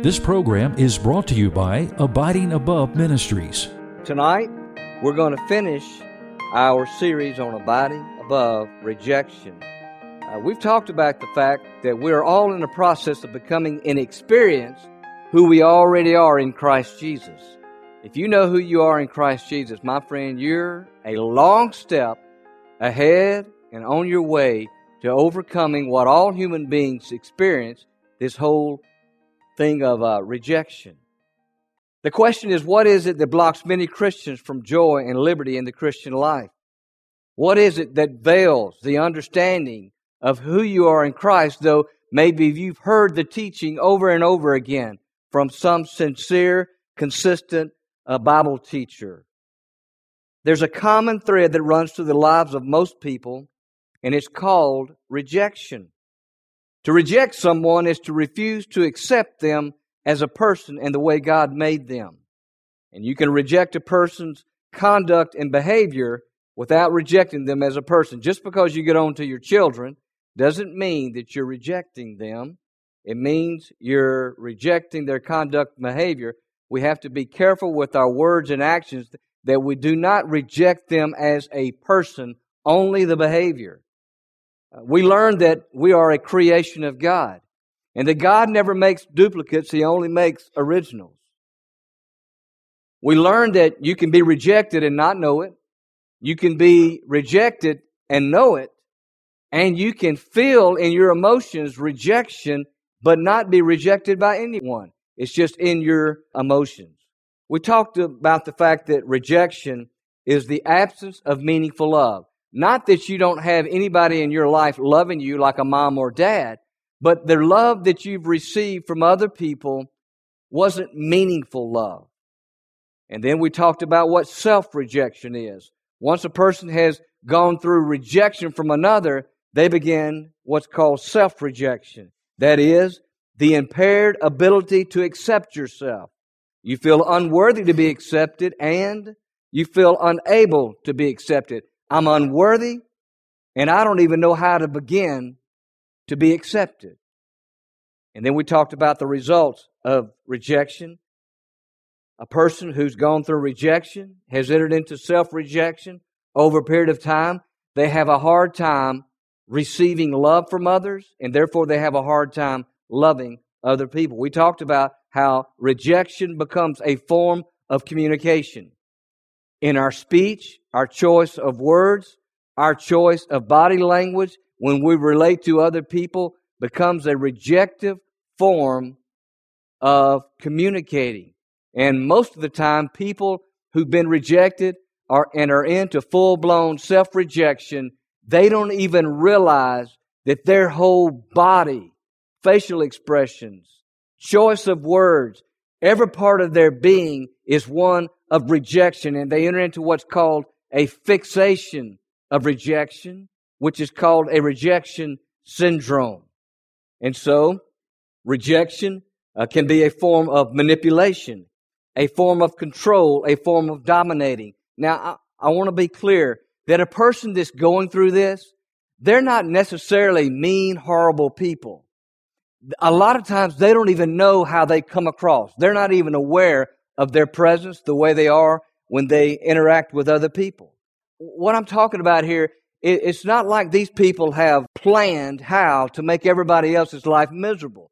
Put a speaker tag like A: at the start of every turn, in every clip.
A: This program is brought to you by Abiding Above Ministries.
B: Tonight, we're going to finish our series on abiding above rejection. Uh, we've talked about the fact that we're all in the process of becoming inexperienced who we already are in Christ Jesus. If you know who you are in Christ Jesus, my friend, you're a long step ahead and on your way to overcoming what all human beings experience this whole thing of uh, rejection. The question is what is it that blocks many Christians from joy and liberty in the Christian life? What is it that veils the understanding of who you are in Christ, though maybe you've heard the teaching over and over again from some sincere, consistent uh, Bible teacher? There's a common thread that runs through the lives of most people, and it's called rejection. To reject someone is to refuse to accept them as a person and the way God made them. And you can reject a person's conduct and behavior without rejecting them as a person. Just because you get on to your children doesn't mean that you're rejecting them. It means you're rejecting their conduct and behavior. We have to be careful with our words and actions that we do not reject them as a person, only the behavior. Uh, we learn that we are a creation of God and that God never makes duplicates, He only makes originals. We learn that you can be rejected and not know it. You can be rejected and know it. And you can feel in your emotions rejection, but not be rejected by anyone. It's just in your emotions. We talked about the fact that rejection is the absence of meaningful love. Not that you don't have anybody in your life loving you like a mom or dad, but the love that you've received from other people wasn't meaningful love. And then we talked about what self rejection is. Once a person has gone through rejection from another, they begin what's called self rejection. That is, the impaired ability to accept yourself. You feel unworthy to be accepted and you feel unable to be accepted. I'm unworthy, and I don't even know how to begin to be accepted. And then we talked about the results of rejection. A person who's gone through rejection has entered into self rejection over a period of time. They have a hard time receiving love from others, and therefore they have a hard time loving other people. We talked about how rejection becomes a form of communication in our speech, our choice of words, our choice of body language when we relate to other people becomes a rejective form of communicating. And most of the time, people who've been rejected are and are into full blown self rejection, they don't even realize that their whole body, facial expressions, choice of words, every part of their being is one of rejection and they enter into what's called a fixation of rejection, which is called a rejection syndrome. And so, rejection uh, can be a form of manipulation, a form of control, a form of dominating. Now, I, I want to be clear that a person that's going through this, they're not necessarily mean, horrible people. A lot of times they don't even know how they come across. They're not even aware of their presence, the way they are when they interact with other people. What I'm talking about here, it's not like these people have planned how to make everybody else's life miserable.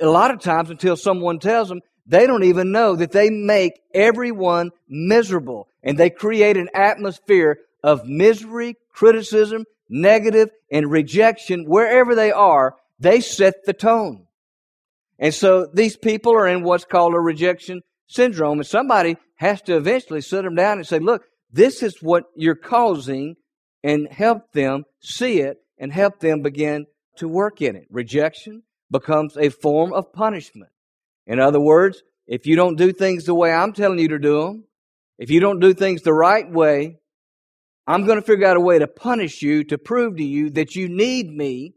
B: A lot of times, until someone tells them, they don't even know that they make everyone miserable. And they create an atmosphere of misery, criticism, negative, and rejection wherever they are. They set the tone. And so these people are in what's called a rejection syndrome, and somebody has to eventually sit them down and say, look, this is what you're causing, and help them see it and help them begin to work in it. Rejection becomes a form of punishment. In other words, if you don't do things the way I'm telling you to do them, if you don't do things the right way, I'm going to figure out a way to punish you to prove to you that you need me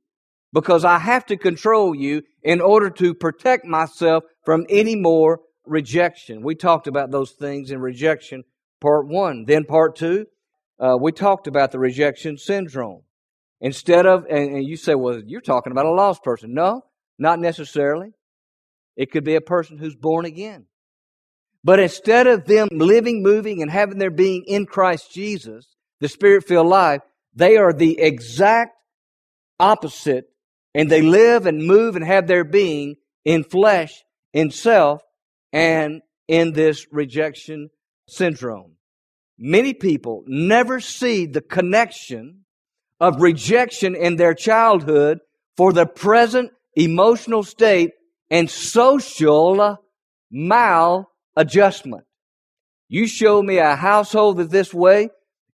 B: because I have to control you in order to protect myself from any more rejection. We talked about those things in rejection part one. Then part two, uh, we talked about the rejection syndrome. Instead of, and, and you say, well, you're talking about a lost person. No, not necessarily. It could be a person who's born again. But instead of them living, moving, and having their being in Christ Jesus, the Spirit filled life, they are the exact opposite, and they live and move and have their being in flesh, in self, and in this rejection syndrome. Many people never see the connection of rejection in their childhood for the present emotional state and social maladjustment. You show me a household that's this way,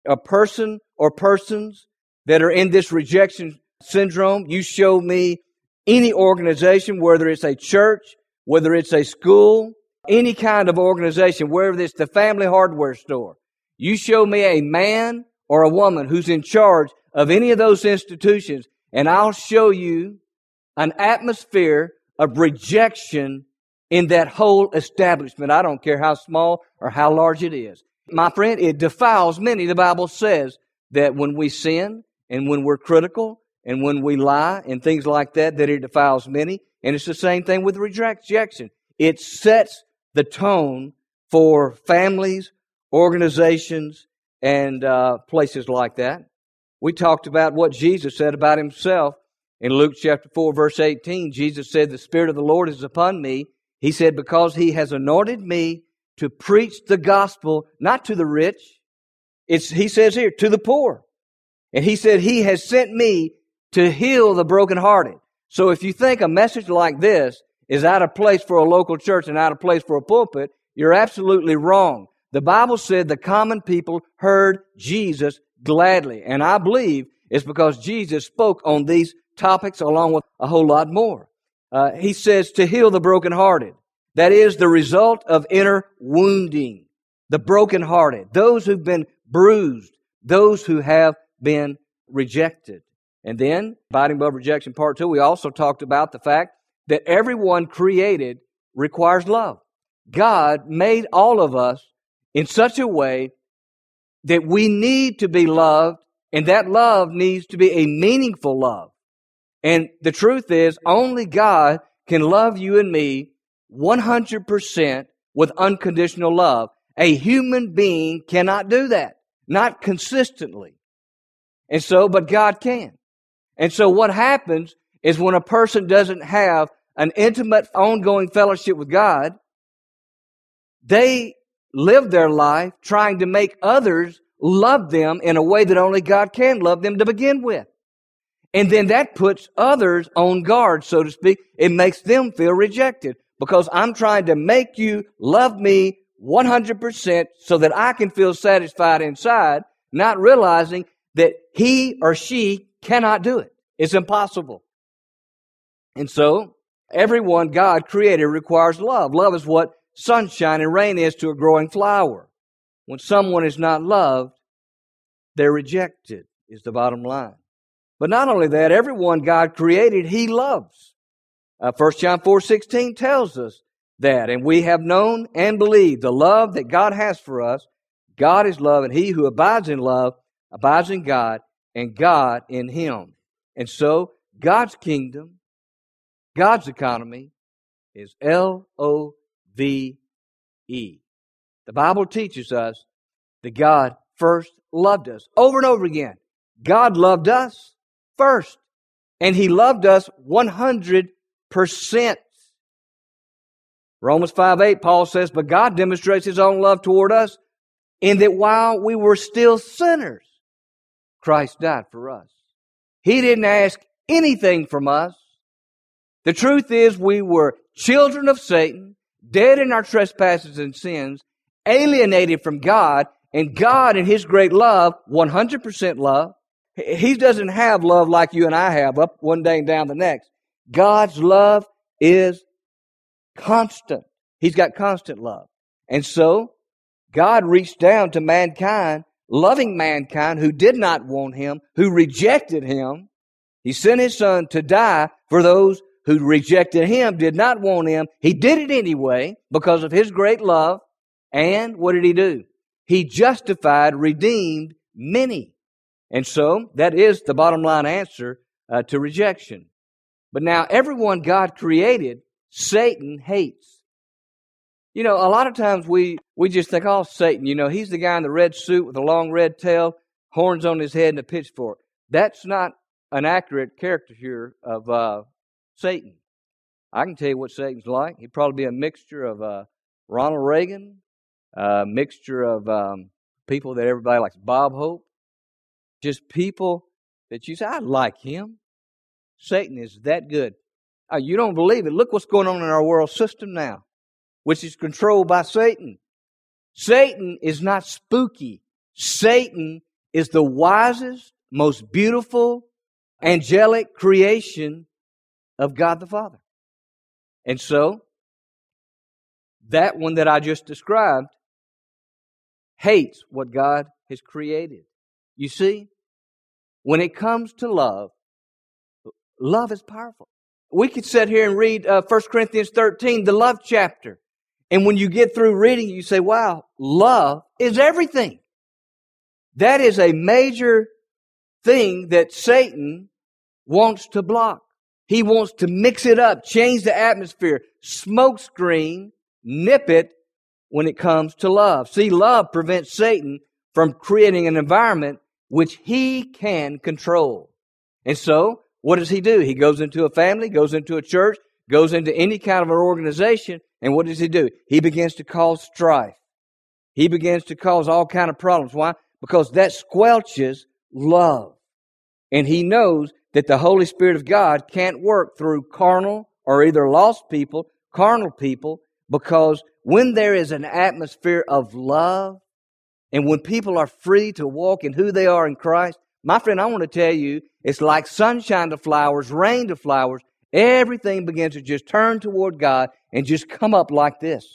B: a person or persons that are in this rejection syndrome. You show me any organization, whether it's a church, whether it's a school, any kind of organization, whether it's the family hardware store. You show me a man or a woman who's in charge of any of those institutions, and I'll show you an atmosphere of rejection in that whole establishment. I don't care how small or how large it is. My friend, it defiles many. The Bible says that when we sin and when we're critical and when we lie and things like that, that it defiles many. And it's the same thing with rejection. It sets the tone for families, organizations, and uh, places like that. We talked about what Jesus said about himself in Luke chapter 4, verse 18. Jesus said, The Spirit of the Lord is upon me. He said, Because he has anointed me to preach the gospel, not to the rich. It's, he says here, to the poor. And he said, He has sent me to heal the brokenhearted. So if you think a message like this is out of place for a local church and out of place for a pulpit, you're absolutely wrong. The Bible said the common people heard Jesus gladly. And I believe it's because Jesus spoke on these topics along with a whole lot more. Uh, he says to heal the brokenhearted. That is the result of inner wounding. The brokenhearted, those who've been bruised, those who have been rejected. And then, Abiding Above Rejection Part 2, we also talked about the fact that everyone created requires love. God made all of us in such a way that we need to be loved, and that love needs to be a meaningful love. And the truth is, only God can love you and me 100% with unconditional love. A human being cannot do that, not consistently. And so, but God can. And so what happens is when a person doesn't have an intimate, ongoing fellowship with God, they live their life trying to make others love them in a way that only God can love them to begin with. And then that puts others on guard, so to speak. It makes them feel rejected because I'm trying to make you love me 100% so that I can feel satisfied inside, not realizing that he or she cannot do it. It's impossible. And so, everyone God created requires love. Love is what sunshine and rain is to a growing flower. When someone is not loved, they're rejected, is the bottom line. But not only that, everyone God created, He loves. Uh, 1 John 4 16 tells us that, and we have known and believed the love that God has for us. God is love, and he who abides in love abides in God, and God in him. And so, God's kingdom, God's economy is L O V E. The Bible teaches us that God first loved us over and over again. God loved us first, and He loved us 100%. Romans 5 8, Paul says, But God demonstrates His own love toward us in that while we were still sinners, Christ died for us. He didn't ask anything from us. The truth is, we were children of Satan, dead in our trespasses and sins, alienated from God, and God, in His great love, 100% love, He doesn't have love like you and I have, up one day and down the next. God's love is constant. He's got constant love. And so, God reached down to mankind loving mankind who did not want him, who rejected him. He sent his son to die for those who rejected him, did not want him. He did it anyway because of his great love. And what did he do? He justified, redeemed many. And so that is the bottom line answer uh, to rejection. But now everyone God created Satan hates. You know, a lot of times we, we just think, oh, Satan, you know, he's the guy in the red suit with a long red tail, horns on his head, and a pitchfork. That's not an accurate caricature of uh, Satan. I can tell you what Satan's like. He'd probably be a mixture of uh, Ronald Reagan, a mixture of um, people that everybody likes, Bob Hope, just people that you say, I like him. Satan is that good. Uh, you don't believe it. Look what's going on in our world system now, which is controlled by Satan. Satan is not spooky. Satan is the wisest, most beautiful, angelic creation of God the Father. And so, that one that I just described hates what God has created. You see, when it comes to love, love is powerful. We could sit here and read uh, 1 Corinthians 13, the love chapter. And when you get through reading, you say, wow, love is everything. That is a major thing that Satan wants to block. He wants to mix it up, change the atmosphere, smokescreen, nip it when it comes to love. See, love prevents Satan from creating an environment which he can control. And so, what does he do? He goes into a family, goes into a church, goes into any kind of an organization, and what does he do? He begins to cause strife. He begins to cause all kind of problems. Why? Because that squelches love. And he knows that the Holy Spirit of God can't work through carnal or either lost people, carnal people, because when there is an atmosphere of love and when people are free to walk in who they are in Christ, my friend, I want to tell you, it's like sunshine to flowers, rain to flowers. Everything begins to just turn toward God and just come up like this.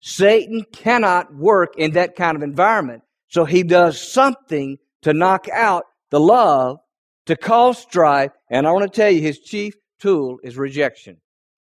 B: Satan cannot work in that kind of environment. So he does something to knock out the love to cause strife, and I want to tell you his chief tool is rejection.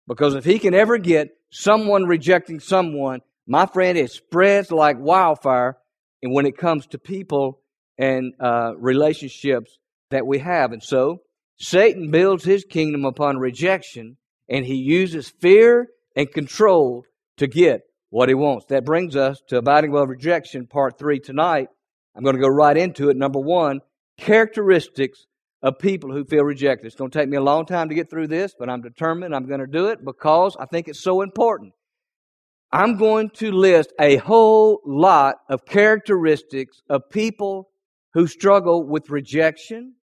B: Because if he can ever get someone rejecting someone, my friend, it spreads like wildfire. And when it comes to people and uh, relationships that we have, and so Satan builds his kingdom upon rejection, and he uses fear and control to get what he wants. That brings us to abiding above rejection, part three tonight. I'm going to go right into it. Number one, characteristics of people who feel rejected. It's going to take me a long time to get through this, but I'm determined I'm going to do it because I think it's so important. I'm going to list a whole lot of characteristics of people who struggle with rejection.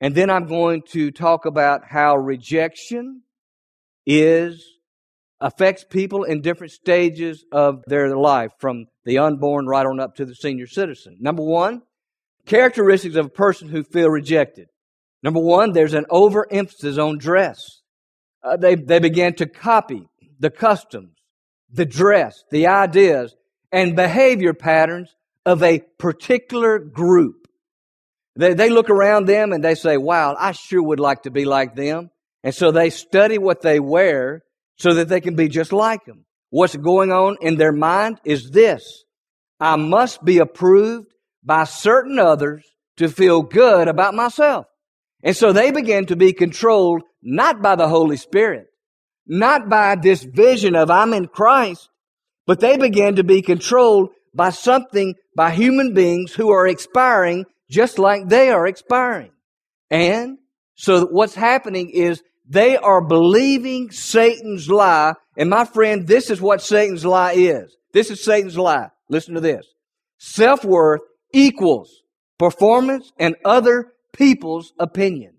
B: And then I'm going to talk about how rejection is affects people in different stages of their life from the unborn right on up to the senior citizen. Number 1, characteristics of a person who feel rejected. Number one, there's an overemphasis on dress. Uh, they, they began to copy the customs, the dress, the ideas, and behavior patterns of a particular group. They, they look around them and they say, wow, I sure would like to be like them. And so they study what they wear so that they can be just like them. What's going on in their mind is this. I must be approved by certain others to feel good about myself. And so they began to be controlled not by the Holy Spirit, not by this vision of I'm in Christ, but they began to be controlled by something, by human beings who are expiring just like they are expiring. And so what's happening is they are believing Satan's lie. And my friend, this is what Satan's lie is. This is Satan's lie. Listen to this. Self-worth equals performance and other people's opinions.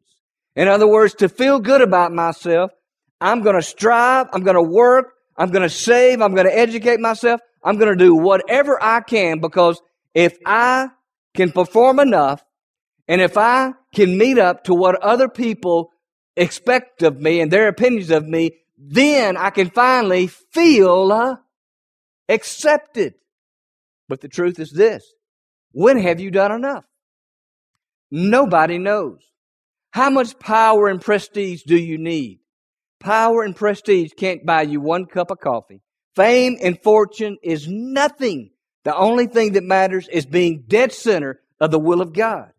B: In other words, to feel good about myself, I'm going to strive, I'm going to work, I'm going to save, I'm going to educate myself, I'm going to do whatever I can because if I can perform enough and if I can meet up to what other people expect of me and their opinions of me, then I can finally feel uh, accepted. But the truth is this when have you done enough? Nobody knows. How much power and prestige do you need? Power and prestige can't buy you one cup of coffee. Fame and fortune is nothing. The only thing that matters is being dead center of the will of God.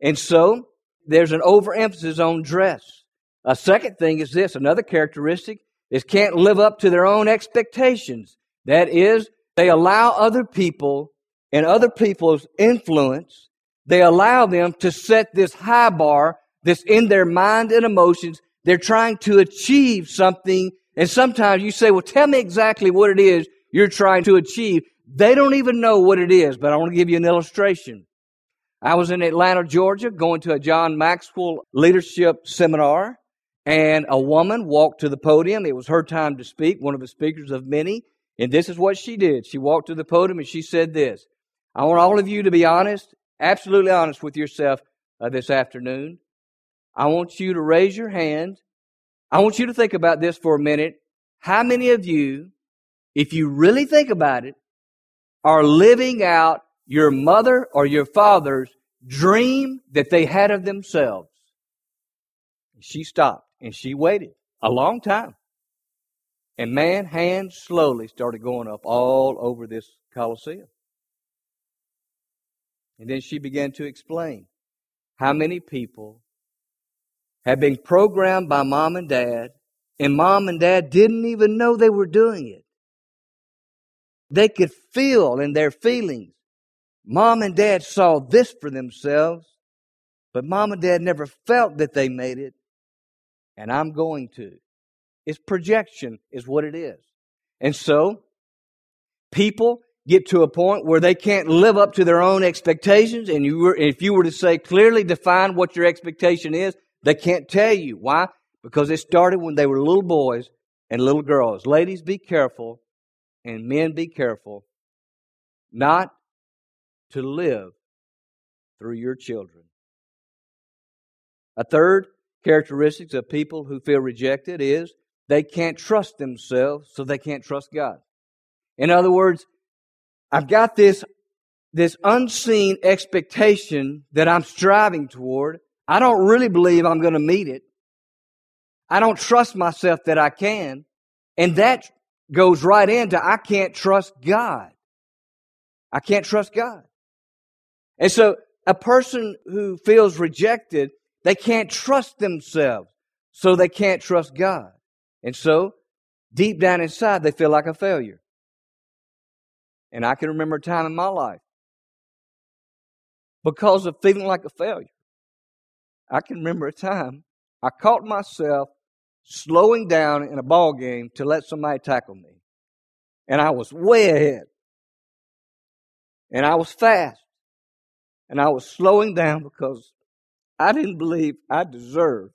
B: And so, there's an overemphasis on dress. A second thing is this another characteristic is can't live up to their own expectations. That is, they allow other people and other people's influence, they allow them to set this high bar that's in their mind and emotions. They're trying to achieve something. And sometimes you say, well, tell me exactly what it is you're trying to achieve. They don't even know what it is, but I want to give you an illustration. I was in Atlanta, Georgia, going to a John Maxwell leadership seminar, and a woman walked to the podium. It was her time to speak, one of the speakers of many. And this is what she did. She walked to the podium and she said this I want all of you to be honest, absolutely honest with yourself uh, this afternoon. I want you to raise your hand. I want you to think about this for a minute. How many of you, if you really think about it, are living out your mother or your father's dream that they had of themselves? She stopped and she waited a long time. And man, hands slowly started going up all over this Coliseum. And then she began to explain how many people had been programmed by mom and dad, and mom and dad didn't even know they were doing it. They could feel in their feelings. Mom and dad saw this for themselves, but mom and dad never felt that they made it, and I'm going to. It's projection, is what it is. And so, people get to a point where they can't live up to their own expectations, and you were, if you were to say clearly define what your expectation is, they can't tell you. Why? Because it started when they were little boys and little girls. Ladies, be careful, and men, be careful not to live through your children. A third characteristic of people who feel rejected is they can't trust themselves, so they can't trust God. In other words, I've got this, this unseen expectation that I'm striving toward. I don't really believe I'm going to meet it. I don't trust myself that I can. And that goes right into I can't trust God. I can't trust God. And so a person who feels rejected, they can't trust themselves. So they can't trust God. And so deep down inside, they feel like a failure. And I can remember a time in my life because of feeling like a failure. I can remember a time I caught myself slowing down in a ball game to let somebody tackle me. And I was way ahead. And I was fast. And I was slowing down because I didn't believe I deserved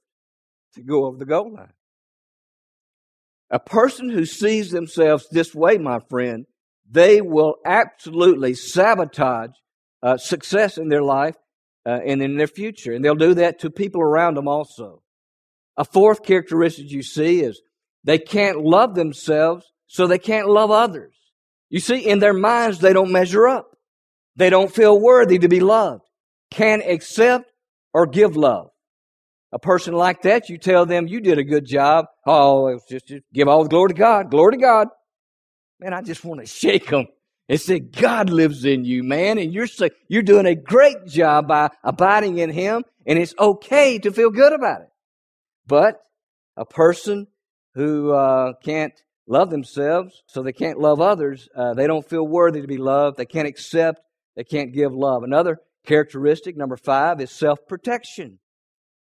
B: to go over the goal line. A person who sees themselves this way, my friend, they will absolutely sabotage uh, success in their life uh, and in their future. And they'll do that to people around them also. A fourth characteristic you see is they can't love themselves, so they can't love others. You see, in their minds, they don't measure up. They don't feel worthy to be loved, can't accept or give love. A person like that, you tell them you did a good job. Oh, just, just give all the glory to God. Glory to God. Man, I just want to shake them and say, God lives in you, man, and you're you're doing a great job by abiding in Him, and it's okay to feel good about it. But a person who uh, can't love themselves, so they can't love others, uh, they don't feel worthy to be loved. They can't accept. They can't give love. Another characteristic, number five, is self protection.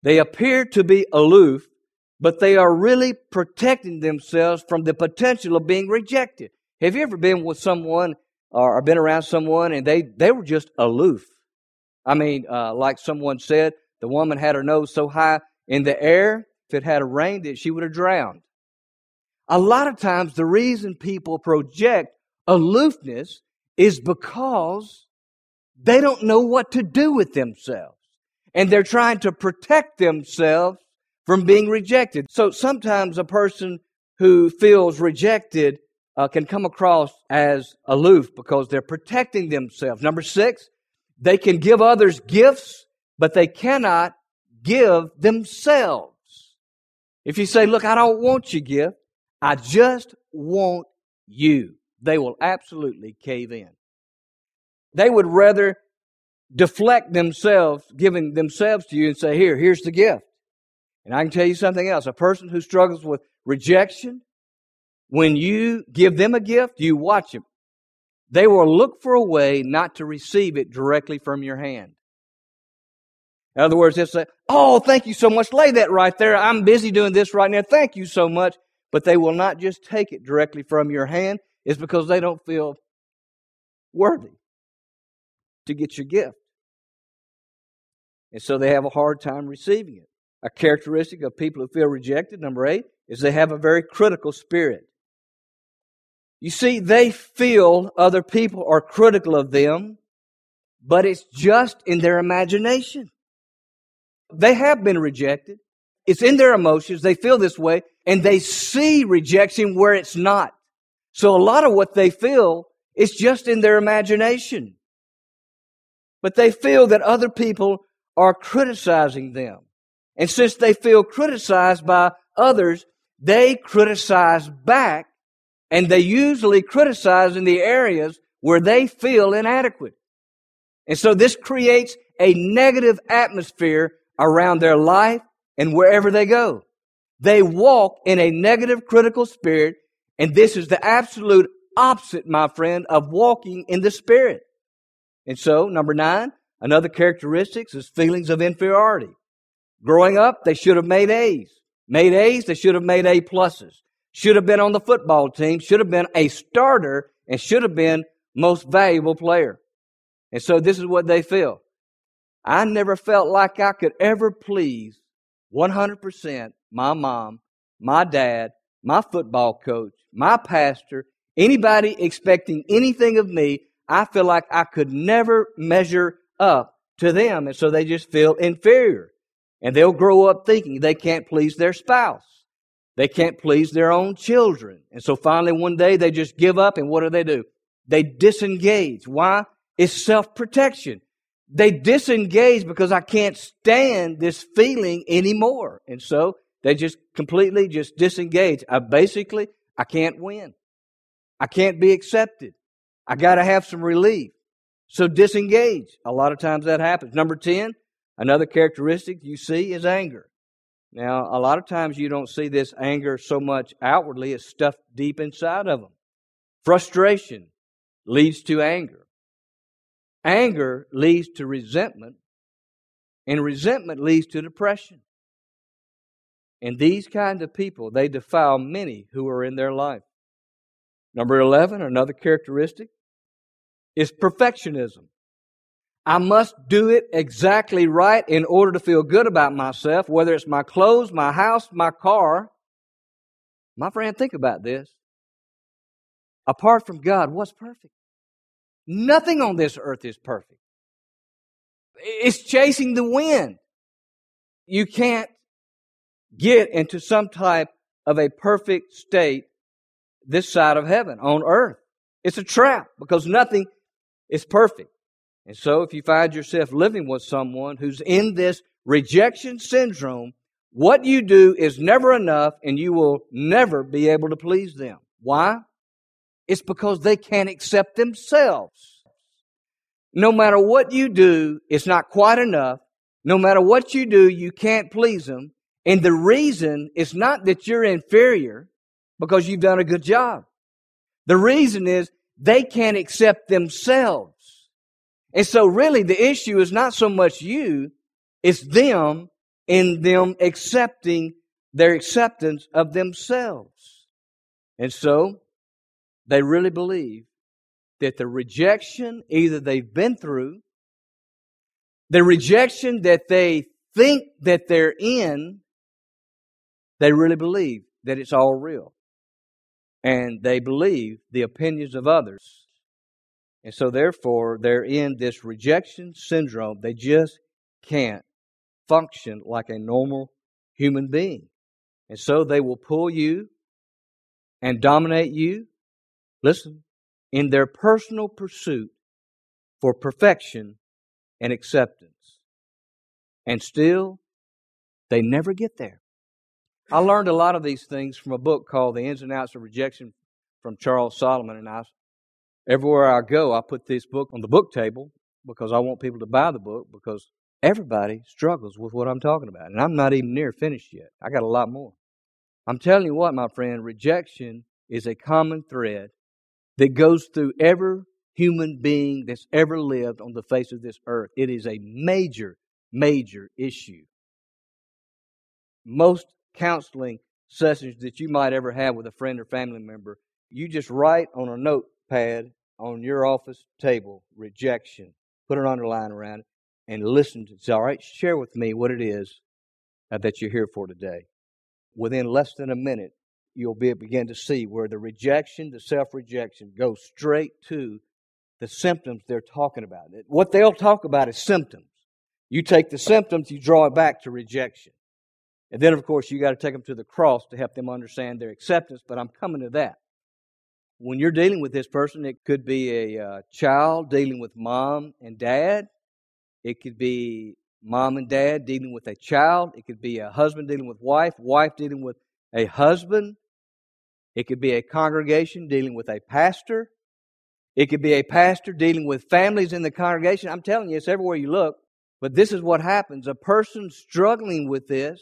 B: They appear to be aloof but they are really protecting themselves from the potential of being rejected. Have you ever been with someone or been around someone and they, they were just aloof? I mean, uh, like someone said, the woman had her nose so high in the air, if it had rained, that she would have drowned. A lot of times, the reason people project aloofness is because they don't know what to do with themselves. And they're trying to protect themselves from being rejected. So sometimes a person who feels rejected uh, can come across as aloof because they're protecting themselves. Number six, they can give others gifts, but they cannot give themselves. If you say, Look, I don't want your gift, I just want you, they will absolutely cave in. They would rather deflect themselves, giving themselves to you, and say, Here, here's the gift. And I can tell you something else. A person who struggles with rejection, when you give them a gift, you watch them. They will look for a way not to receive it directly from your hand. In other words, they'll say, Oh, thank you so much. Lay that right there. I'm busy doing this right now. Thank you so much. But they will not just take it directly from your hand. It's because they don't feel worthy to get your gift. And so they have a hard time receiving it. A characteristic of people who feel rejected, number eight, is they have a very critical spirit. You see, they feel other people are critical of them, but it's just in their imagination. They have been rejected. It's in their emotions. They feel this way, and they see rejection where it's not. So a lot of what they feel is just in their imagination. But they feel that other people are criticizing them. And since they feel criticized by others, they criticize back, and they usually criticize in the areas where they feel inadequate. And so this creates a negative atmosphere around their life and wherever they go. They walk in a negative critical spirit, and this is the absolute opposite, my friend, of walking in the Spirit. And so, number nine, another characteristic is feelings of inferiority. Growing up, they should have made A's. Made A's, they should have made A pluses. Should have been on the football team, should have been a starter, and should have been most valuable player. And so this is what they feel. I never felt like I could ever please 100% my mom, my dad, my football coach, my pastor, anybody expecting anything of me. I feel like I could never measure up to them. And so they just feel inferior. And they'll grow up thinking they can't please their spouse. They can't please their own children. And so finally one day they just give up and what do they do? They disengage. Why? It's self protection. They disengage because I can't stand this feeling anymore. And so they just completely just disengage. I basically, I can't win. I can't be accepted. I got to have some relief. So disengage. A lot of times that happens. Number 10, another characteristic you see is anger. Now, a lot of times you don't see this anger so much outwardly, it's stuffed deep inside of them. Frustration leads to anger. Anger leads to resentment, and resentment leads to depression. And these kind of people, they defile many who are in their life. Number 11, another characteristic, is perfectionism. I must do it exactly right in order to feel good about myself, whether it's my clothes, my house, my car. My friend, think about this. Apart from God, what's perfect? Nothing on this earth is perfect. It's chasing the wind. You can't get into some type of a perfect state this side of heaven on earth. It's a trap because nothing is perfect. And so if you find yourself living with someone who's in this rejection syndrome, what you do is never enough and you will never be able to please them. Why? It's because they can't accept themselves. No matter what you do, it's not quite enough. No matter what you do, you can't please them. And the reason is not that you're inferior because you've done a good job. The reason is they can't accept themselves. And so really the issue is not so much you, it's them in them accepting their acceptance of themselves. And so they really believe that the rejection either they've been through, the rejection that they think that they're in, they really believe that it's all real. And they believe the opinions of others. And so therefore, they're in this rejection syndrome. They just can't function like a normal human being. And so they will pull you and dominate you listen, in their personal pursuit for perfection and acceptance. And still, they never get there. I learned a lot of these things from a book called The Ins and Outs of Rejection from Charles Solomon. And I, everywhere I go, I put this book on the book table because I want people to buy the book because everybody struggles with what I'm talking about. And I'm not even near finished yet. I got a lot more. I'm telling you what, my friend, rejection is a common thread that goes through every human being that's ever lived on the face of this earth. It is a major, major issue. Most counseling sessions that you might ever have with a friend or family member, you just write on a notepad on your office table rejection, put an underline around it, and listen to say, all right, share with me what it is that you're here for today. Within less than a minute, you'll be begin to see where the rejection, the self rejection, goes straight to the symptoms they're talking about. What they'll talk about is symptoms. You take the symptoms, you draw it back to rejection. And then, of course, you got to take them to the cross to help them understand their acceptance, but I'm coming to that. When you're dealing with this person, it could be a uh, child dealing with mom and dad. It could be mom and dad dealing with a child. It could be a husband dealing with wife, wife dealing with a husband. It could be a congregation dealing with a pastor. It could be a pastor dealing with families in the congregation. I'm telling you, it's everywhere you look. But this is what happens. A person struggling with this,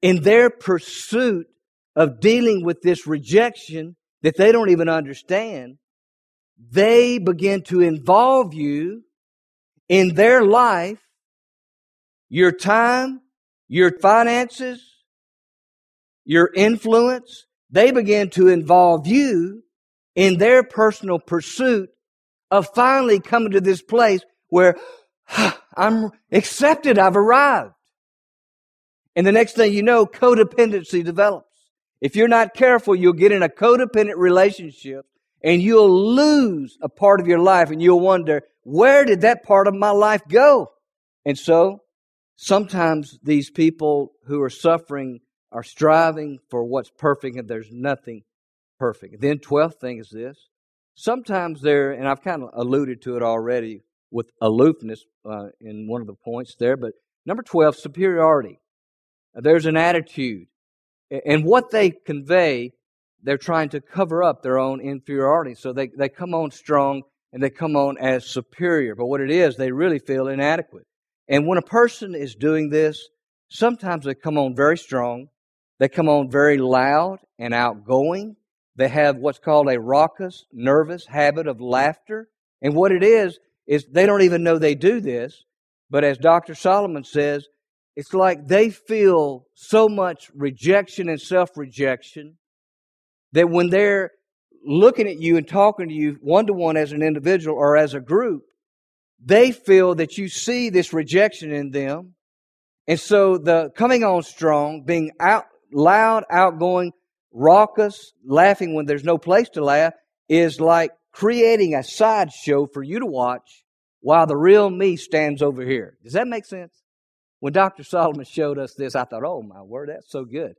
B: in their pursuit of dealing with this rejection that they don't even understand, they begin to involve you in their life, your time, your finances, your influence. They begin to involve you in their personal pursuit of finally coming to this place where I'm accepted, I've arrived. And the next thing you know, codependency develops. If you're not careful, you'll get in a codependent relationship and you'll lose a part of your life and you'll wonder, where did that part of my life go? And so, sometimes these people who are suffering are striving for what's perfect and there's nothing perfect. Then, 12th thing is this. Sometimes there, and I've kind of alluded to it already with aloofness uh, in one of the points there, but number 12, superiority. There's an attitude. And what they convey, they're trying to cover up their own inferiority. So they, they come on strong and they come on as superior. But what it is, they really feel inadequate. And when a person is doing this, sometimes they come on very strong. They come on very loud and outgoing. They have what's called a raucous, nervous habit of laughter. And what it is, is they don't even know they do this. But as Dr. Solomon says, it's like they feel so much rejection and self rejection that when they're looking at you and talking to you one to one as an individual or as a group, they feel that you see this rejection in them. And so the coming on strong, being out loud, outgoing, raucous, laughing when there's no place to laugh is like creating a sideshow for you to watch while the real me stands over here. Does that make sense? When Dr. Solomon showed us this, I thought, oh my word, that's so good.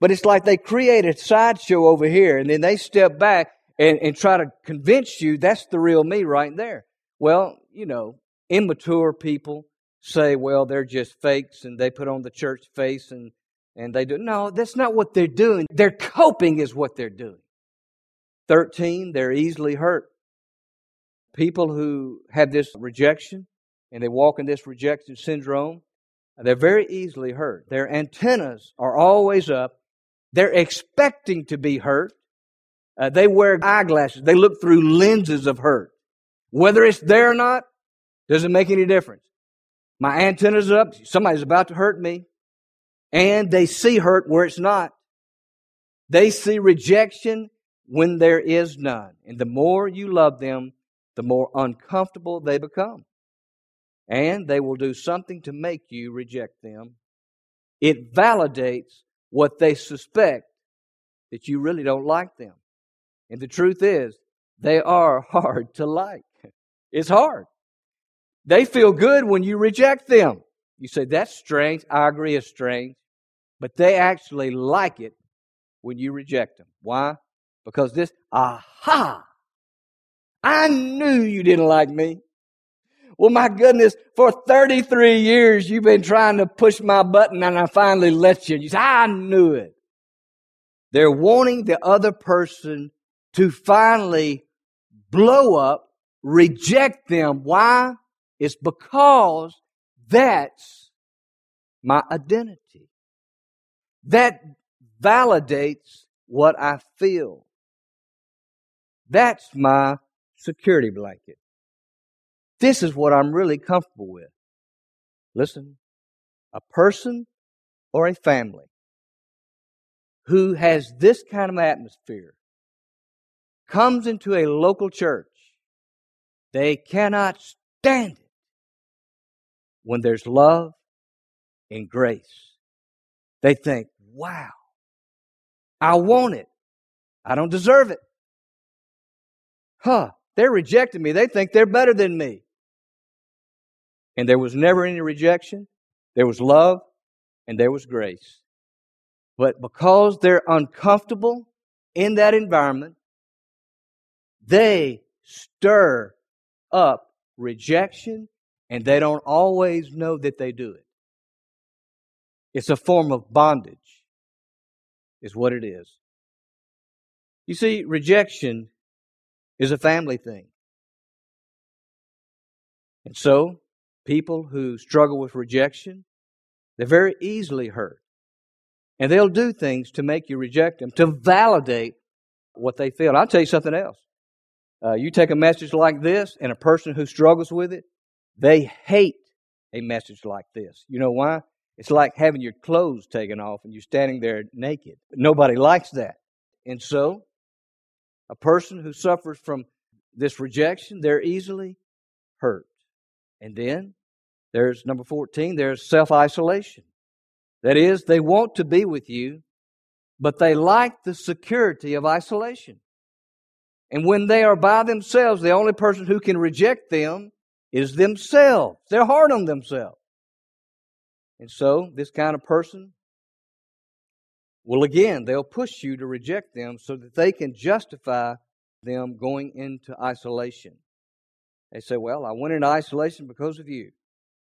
B: But it's like they create a sideshow over here and then they step back and, and try to convince you that's the real me right there. Well, you know, immature people say, well, they're just fakes and they put on the church face and, and they do. No, that's not what they're doing. They're coping is what they're doing. 13, they're easily hurt. People who have this rejection and they walk in this rejection syndrome, they're very easily hurt. Their antennas are always up. They're expecting to be hurt. Uh, they wear eyeglasses. They look through lenses of hurt. Whether it's there or not, doesn't make any difference. My antennas up. Somebody's about to hurt me. And they see hurt where it's not. They see rejection when there is none. And the more you love them, the more uncomfortable they become and they will do something to make you reject them. It validates what they suspect that you really don't like them. And the truth is, they are hard to like. It's hard. They feel good when you reject them. You say, that's strange. I agree, it's strange. But they actually like it when you reject them. Why? Because this, aha! I knew you didn't like me. Well, my goodness, for 33 years you've been trying to push my button and I finally let you. You say, I knew it. They're wanting the other person to finally blow up, reject them. Why? It's because that's my identity. That validates what I feel. That's my security blanket. This is what I'm really comfortable with. Listen, a person or a family who has this kind of atmosphere comes into a local church, they cannot stand it when there's love and grace. They think, wow, I want it. I don't deserve it. Huh, they're rejecting me. They think they're better than me. And there was never any rejection. There was love and there was grace. But because they're uncomfortable in that environment, they stir up rejection and they don't always know that they do it. It's a form of bondage, is what it is. You see, rejection is a family thing. And so, people who struggle with rejection, they're very easily hurt. And they'll do things to make you reject them, to validate what they feel. I'll tell you something else. Uh, you take a message like this, and a person who struggles with it, they hate a message like this. You know why? It's like having your clothes taken off and you're standing there naked. Nobody likes that. And so, a person who suffers from this rejection, they're easily hurt. And then there's number 14, there's self isolation. That is, they want to be with you, but they like the security of isolation. And when they are by themselves, the only person who can reject them is themselves. They're hard on themselves. And so, this kind of person will again, they'll push you to reject them so that they can justify them going into isolation. They say, Well, I went into isolation because of you.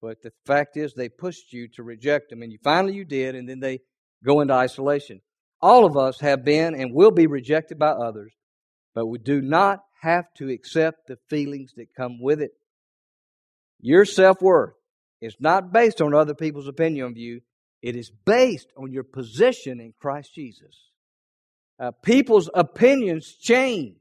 B: But the fact is, they pushed you to reject them, and you finally you did, and then they go into isolation. All of us have been and will be rejected by others, but we do not have to accept the feelings that come with it. Your self worth is not based on other people's opinion of you, it is based on your position in Christ Jesus. Uh, people's opinions change,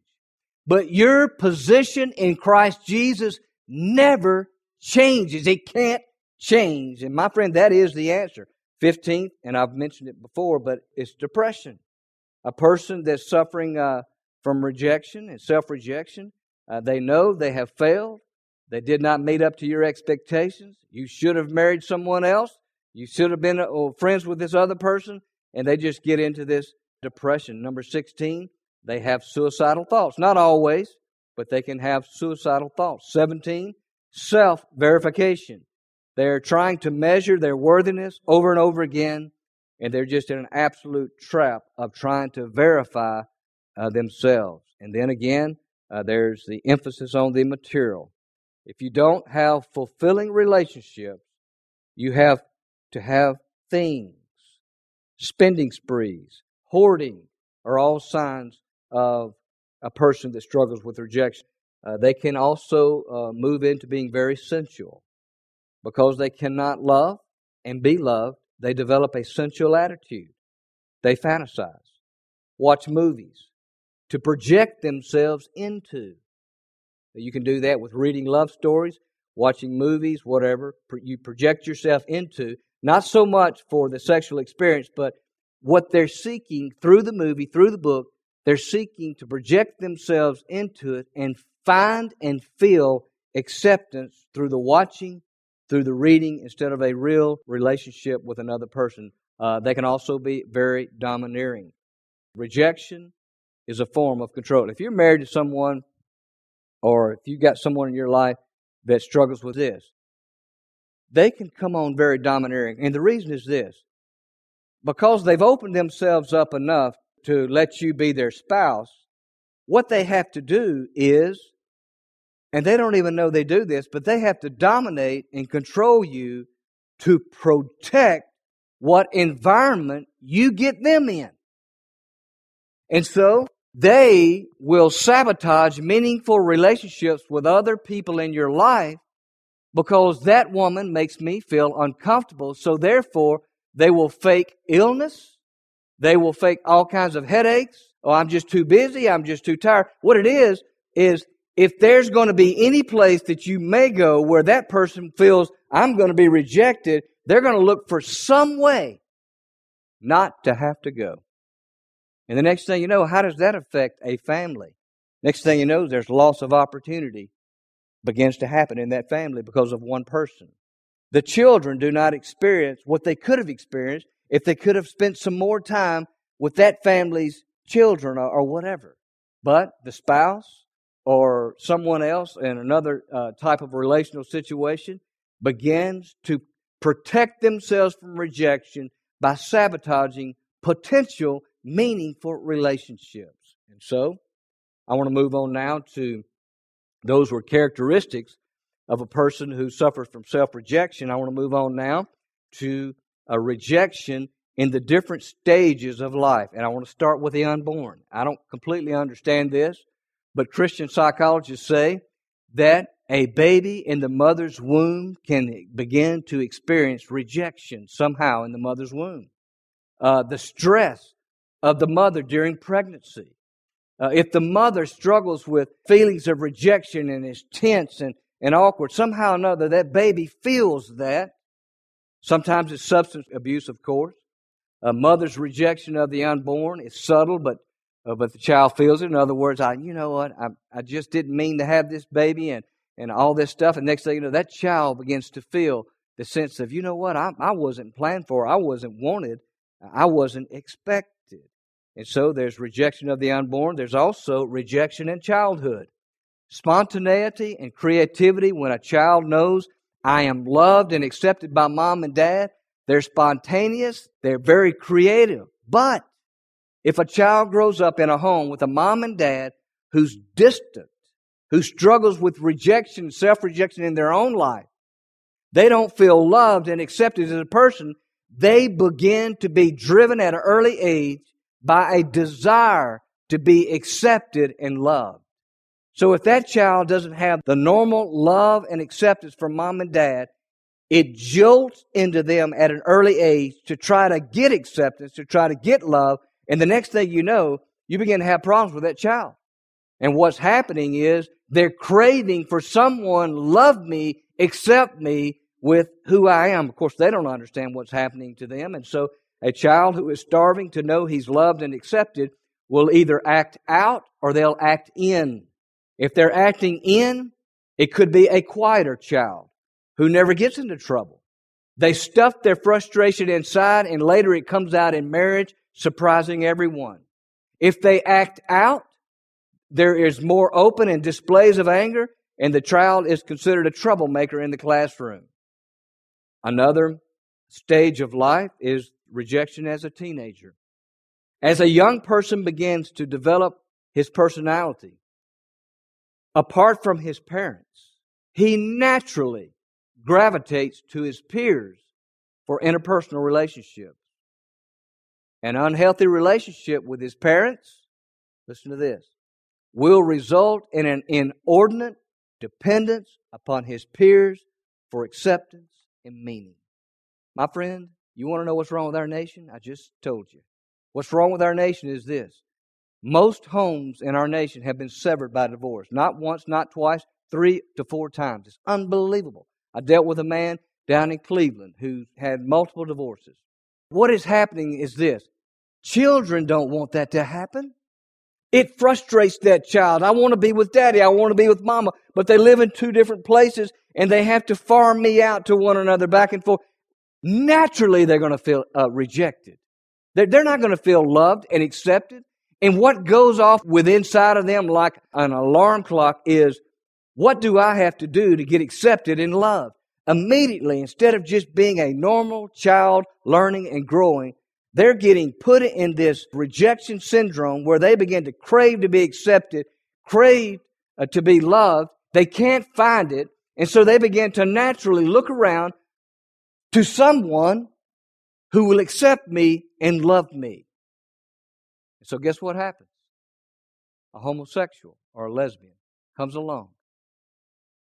B: but your position in Christ Jesus never changes. It can't change. And my friend, that is the answer. 15th, and I've mentioned it before, but it's depression. A person that's suffering uh, from rejection and self rejection, uh, they know they have failed. They did not meet up to your expectations. You should have married someone else. You should have been uh, friends with this other person. And they just get into this depression. Number 16, they have suicidal thoughts. Not always, but they can have suicidal thoughts. 17, self verification. They're trying to measure their worthiness over and over again, and they're just in an absolute trap of trying to verify uh, themselves. And then again, uh, there's the emphasis on the material. If you don't have fulfilling relationships, you have to have things. Spending sprees, hoarding are all signs of a person that struggles with rejection. Uh, they can also uh, move into being very sensual. Because they cannot love and be loved, they develop a sensual attitude. They fantasize, watch movies to project themselves into. You can do that with reading love stories, watching movies, whatever. You project yourself into, not so much for the sexual experience, but what they're seeking through the movie, through the book, they're seeking to project themselves into it and find and feel acceptance through the watching, through the reading, instead of a real relationship with another person. Uh, they can also be very domineering. Rejection is a form of control. If you're married to someone, or if you've got someone in your life that struggles with this, they can come on very domineering. And the reason is this because they've opened themselves up enough to let you be their spouse, what they have to do is and they don't even know they do this, but they have to dominate and control you to protect what environment you get them in. And so they will sabotage meaningful relationships with other people in your life because that woman makes me feel uncomfortable. So therefore, they will fake illness. They will fake all kinds of headaches, oh, I'm just too busy, I'm just too tired. What it is, is if there's going to be any place that you may go where that person feels I'm going to be rejected, they're going to look for some way not to have to go. And the next thing you know, how does that affect a family? Next thing you know, there's loss of opportunity begins to happen in that family because of one person. The children do not experience what they could have experienced if they could have spent some more time with that family's children or, or whatever. But the spouse or someone else in another uh, type of relational situation begins to protect themselves from rejection by sabotaging potential meaningful relationships. And so, I want to move on now to those were characteristics of a person who suffers from self rejection. I want to move on now to a rejection in the different stages of life. And I want to start with the unborn. I don't completely understand this, but Christian psychologists say that a baby in the mother's womb can begin to experience rejection somehow in the mother's womb. Uh, the stress of the mother during pregnancy. Uh, if the mother struggles with feelings of rejection and is tense and, and awkward, somehow or another that baby feels that. Sometimes it's substance abuse, of course. A mother's rejection of the unborn is subtle, but uh, but the child feels it. In other words, I, you know what, I, I just didn't mean to have this baby and, and all this stuff. And next thing you know, that child begins to feel the sense of, you know what, I, I wasn't planned for, I wasn't wanted, I wasn't expected. And so there's rejection of the unborn. There's also rejection in childhood. Spontaneity and creativity when a child knows I am loved and accepted by mom and dad. They're spontaneous. They're very creative. But if a child grows up in a home with a mom and dad who's distant, who struggles with rejection, self-rejection in their own life, they don't feel loved and accepted as a person, they begin to be driven at an early age by a desire to be accepted and loved. So if that child doesn't have the normal love and acceptance from mom and dad, it jolts into them at an early age to try to get acceptance, to try to get love, and the next thing you know, you begin to have problems with that child. And what's happening is they're craving for someone love me, accept me with who I am. Of course, they don't understand what's happening to them, and so a child who is starving to know he's loved and accepted will either act out or they'll act in. If they're acting in, it could be a quieter child who never gets into trouble. They stuff their frustration inside and later it comes out in marriage, surprising everyone. If they act out, there is more open and displays of anger, and the child is considered a troublemaker in the classroom. Another stage of life is rejection as a teenager. As a young person begins to develop his personality, apart from his parents, he naturally gravitates to his peers for interpersonal relationships. An unhealthy relationship with his parents, listen to this, will result in an inordinate dependence upon his peers for acceptance and meaning. My friend, you want to know what's wrong with our nation? I just told you. What's wrong with our nation is this. Most homes in our nation have been severed by divorce. Not once, not twice, three to four times. It's unbelievable. I dealt with a man down in Cleveland who had multiple divorces. What is happening is this. Children don't want that to happen. It frustrates that child. I want to be with daddy. I want to be with mama. But they live in two different places and they have to farm me out to one another back and forth naturally they're going to feel uh, rejected. They're, they're not going to feel loved and accepted. And what goes off with inside of them like an alarm clock is, what do I have to do to get accepted and loved? Immediately, instead of just being a normal child learning and growing, they're getting put in this rejection syndrome where they begin to crave to be accepted, crave uh, to be loved. They can't find it. And so they begin to naturally look around to someone who will accept me and love me. So, guess what happens? A homosexual or a lesbian comes along.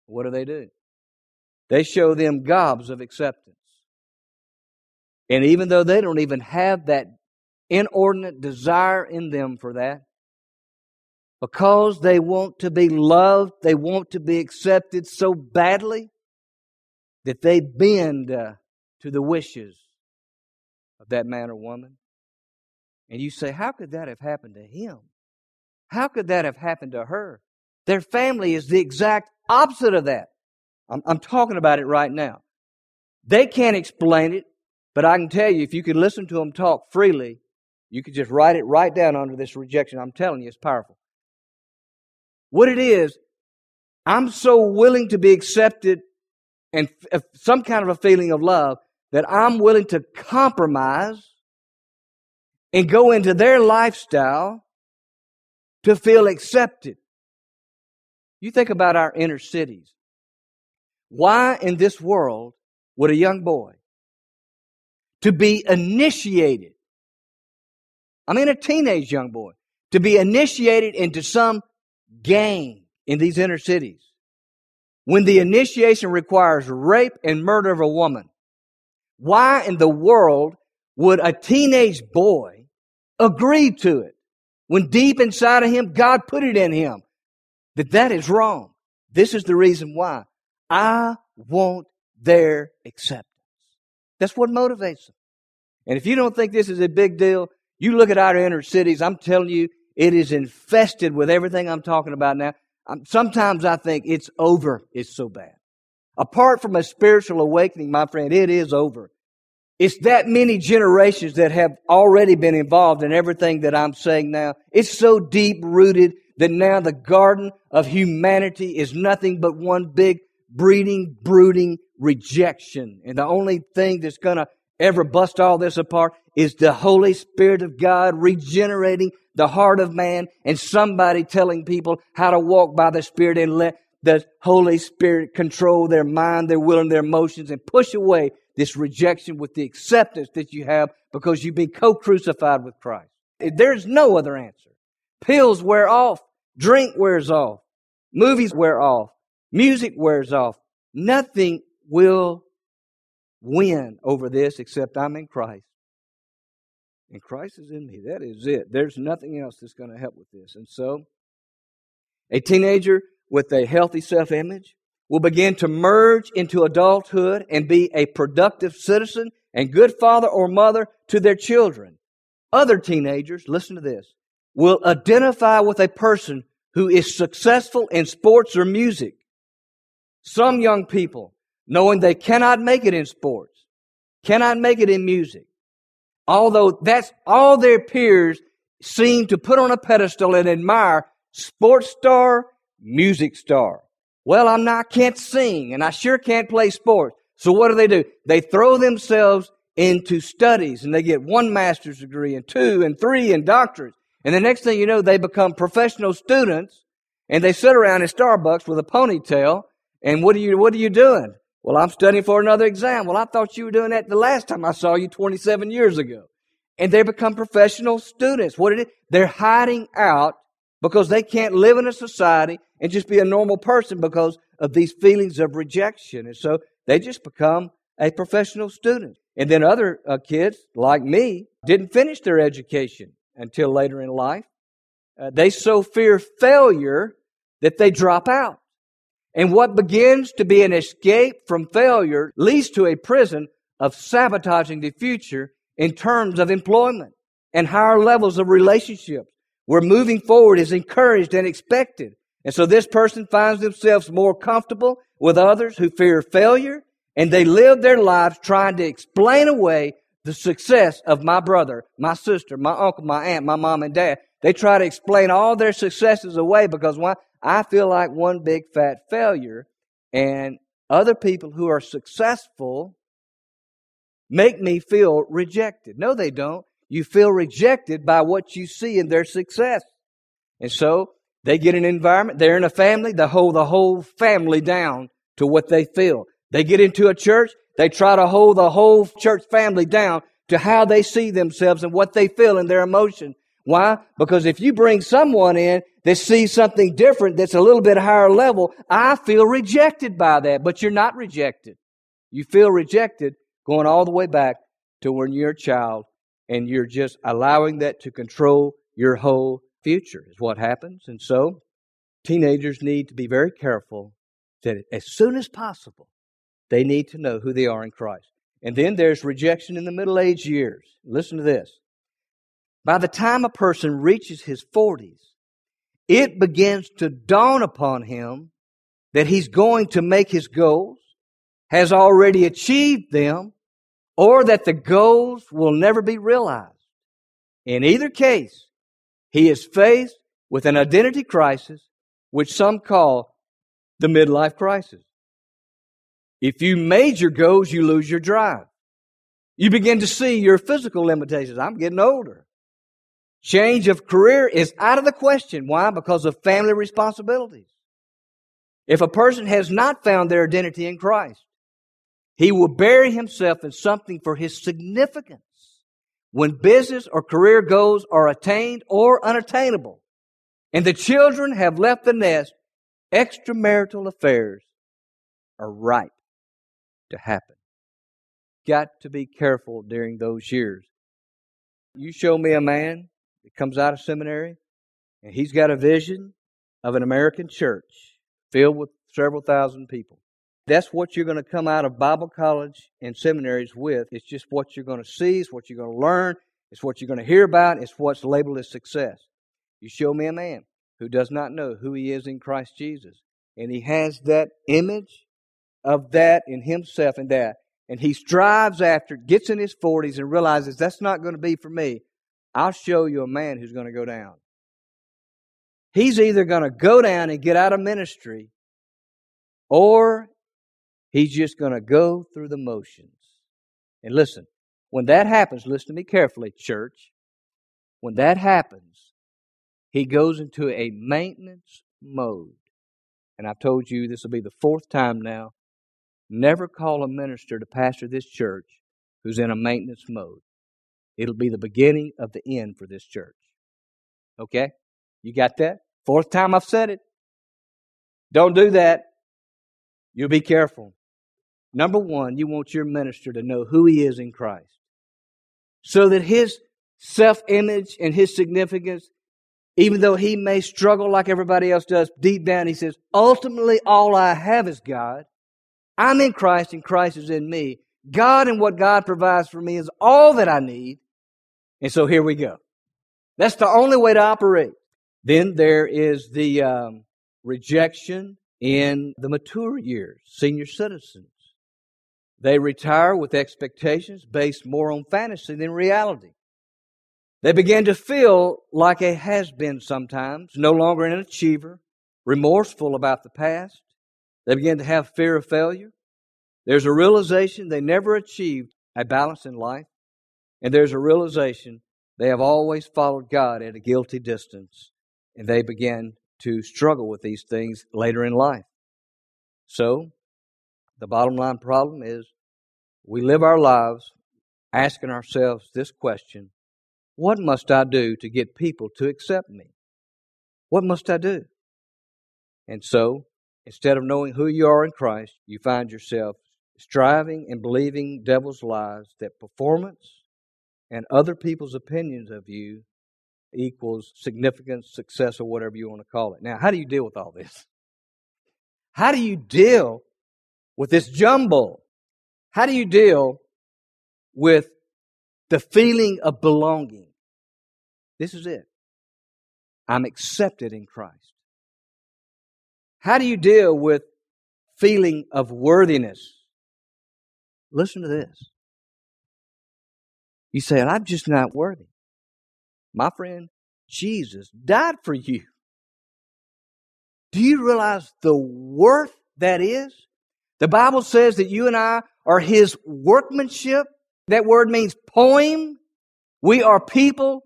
B: What do they do? They show them gobs of acceptance. And even though they don't even have that inordinate desire in them for that, because they want to be loved, they want to be accepted so badly that they bend uh, to the wishes of that man or woman. And you say, How could that have happened to him? How could that have happened to her? Their family is the exact opposite of that. I'm, I'm talking about it right now. They can't explain it, but I can tell you, if you could listen to them talk freely, you could just write it right down under this rejection. I'm telling you, it's powerful. What it is, I'm so willing to be accepted and f- uh, some kind of a feeling of love that I'm willing to compromise and go into their lifestyle to feel accepted. You think about our inner cities. Why in this world would a young boy to be initiated, I mean a teenage young boy, to be initiated into some gang in these inner cities when the initiation requires rape and murder of a woman? Why in the world would a teenage boy agree to it when deep inside of him God put it in him that that is wrong? This is the reason why. I want their acceptance. That's what motivates them. And if you don't think this is a big deal, you look at our inner cities, I'm telling you, it is infested with everything I'm talking about now. I'm, sometimes I think it's over. It's so bad. Apart from a spiritual awakening, my friend, it is over. It's that many generations that have already been involved in everything that I'm saying now. It's so deep rooted that now the garden of humanity is nothing but one big breeding, brooding rejection. And the only thing that's going to ever bust all this apart is the Holy Spirit of God regenerating the heart of man and somebody telling people how to walk by the Spirit and let the Holy Spirit control their mind, their will, and their emotions and push away this rejection with the acceptance that you have because you've been co-crucified with Christ. There's no other answer. Pills wear off. Drink wears off. Movies wear off. Music wears off. Nothing will win over this except I'm in Christ. And Christ is in me. That is it. There's nothing else that's going to help with this. And so, a teenager with a healthy self image will begin to merge into adulthood and be a productive citizen and good father or mother to their children. Other teenagers, listen to this, will identify with a person who is successful in sports or music. Some young people, knowing they cannot make it in sports, cannot make it in music, although that's all their peers seem to put on a pedestal and admire sports star, music star. Well, I'm not, I can't sing and I sure can't play sports. So what do they do? They throw themselves into studies and they get one master's degree and two and three and doctorates. And the next thing you know, they become professional students and they sit around in Starbucks with a ponytail. And what are you, what are you doing? Well, I'm studying for another exam. Well, I thought you were doing that the last time I saw you 27 years ago. And they become professional students. What it is? They're hiding out because they can't live in a society and just be a normal person because of these feelings of rejection. And so they just become a professional student. And then other uh, kids, like me, didn't finish their education until later in life. Uh, they so fear failure that they drop out. And what begins to be an escape from failure leads to a prison of sabotaging the future in terms of employment and higher levels of relationships where moving forward is encouraged and expected. And so this person finds themselves more comfortable with others who fear failure and they live their lives trying to explain away the success of my brother, my sister, my uncle, my aunt, my mom and dad. They try to explain all their successes away because why? I feel like one big fat failure, and other people who are successful make me feel rejected. No, they don't. You feel rejected by what you see in their success. And so they get an environment, they're in a family, they hold the whole family down to what they feel. They get into a church, they try to hold the whole church family down to how they see themselves and what they feel in their emotion. Why? Because if you bring someone in that sees something different that's a little bit higher level, I feel rejected by that. But you're not rejected. You feel rejected going all the way back to when you're a child and you're just allowing that to control your whole future, is what happens. And so, teenagers need to be very careful that as soon as possible, they need to know who they are in Christ. And then there's rejection in the middle age years. Listen to this. By the time a person reaches his 40s, it begins to dawn upon him that he's going to make his goals, has already achieved them, or that the goals will never be realized. In either case, he is faced with an identity crisis, which some call the midlife crisis. If you made your goals, you lose your drive. You begin to see your physical limitations. I'm getting older. Change of career is out of the question. Why? Because of family responsibilities. If a person has not found their identity in Christ, he will bury himself in something for his significance when business or career goals are attained or unattainable, and the children have left the nest, extramarital affairs are ripe to happen. Got to be careful during those years. You show me a man that comes out of seminary and he's got a vision of an American church filled with several thousand people. That's what you're going to come out of Bible college and seminaries with. It's just what you're going to see, it's what you're going to learn, it's what you're going to hear about, it's what's labeled as success. You show me a man who does not know who he is in Christ Jesus, and he has that image of that in himself and that, and he strives after, gets in his 40s and realizes that's not going to be for me. I'll show you a man who's going to go down. He's either going to go down and get out of ministry, or He's just going to go through the motions. And listen, when that happens, listen to me carefully, church. When that happens, he goes into a maintenance mode. And I've told you this will be the fourth time now. Never call a minister to pastor this church who's in a maintenance mode. It'll be the beginning of the end for this church. Okay? You got that? Fourth time I've said it. Don't do that. You'll be careful. Number one, you want your minister to know who he is in Christ. So that his self image and his significance, even though he may struggle like everybody else does, deep down he says, ultimately all I have is God. I'm in Christ and Christ is in me. God and what God provides for me is all that I need. And so here we go. That's the only way to operate. Then there is the um, rejection in the mature years, senior citizens. They retire with expectations based more on fantasy than reality. They begin to feel like a has been sometimes, no longer an achiever, remorseful about the past. They begin to have fear of failure. There's a realization they never achieved a balance in life. And there's a realization they have always followed God at a guilty distance. And they begin to struggle with these things later in life. So, the bottom line problem is we live our lives asking ourselves this question What must I do to get people to accept me? What must I do? And so, instead of knowing who you are in Christ, you find yourself striving and believing devil's lies that performance and other people's opinions of you equals significance, success, or whatever you want to call it. Now, how do you deal with all this? How do you deal with this jumble? How do you deal with the feeling of belonging? This is it. I'm accepted in Christ. How do you deal with feeling of worthiness? Listen to this. You say, I'm just not worthy. My friend, Jesus died for you. Do you realize the worth that is? The Bible says that you and I are His workmanship. That word means poem. We are people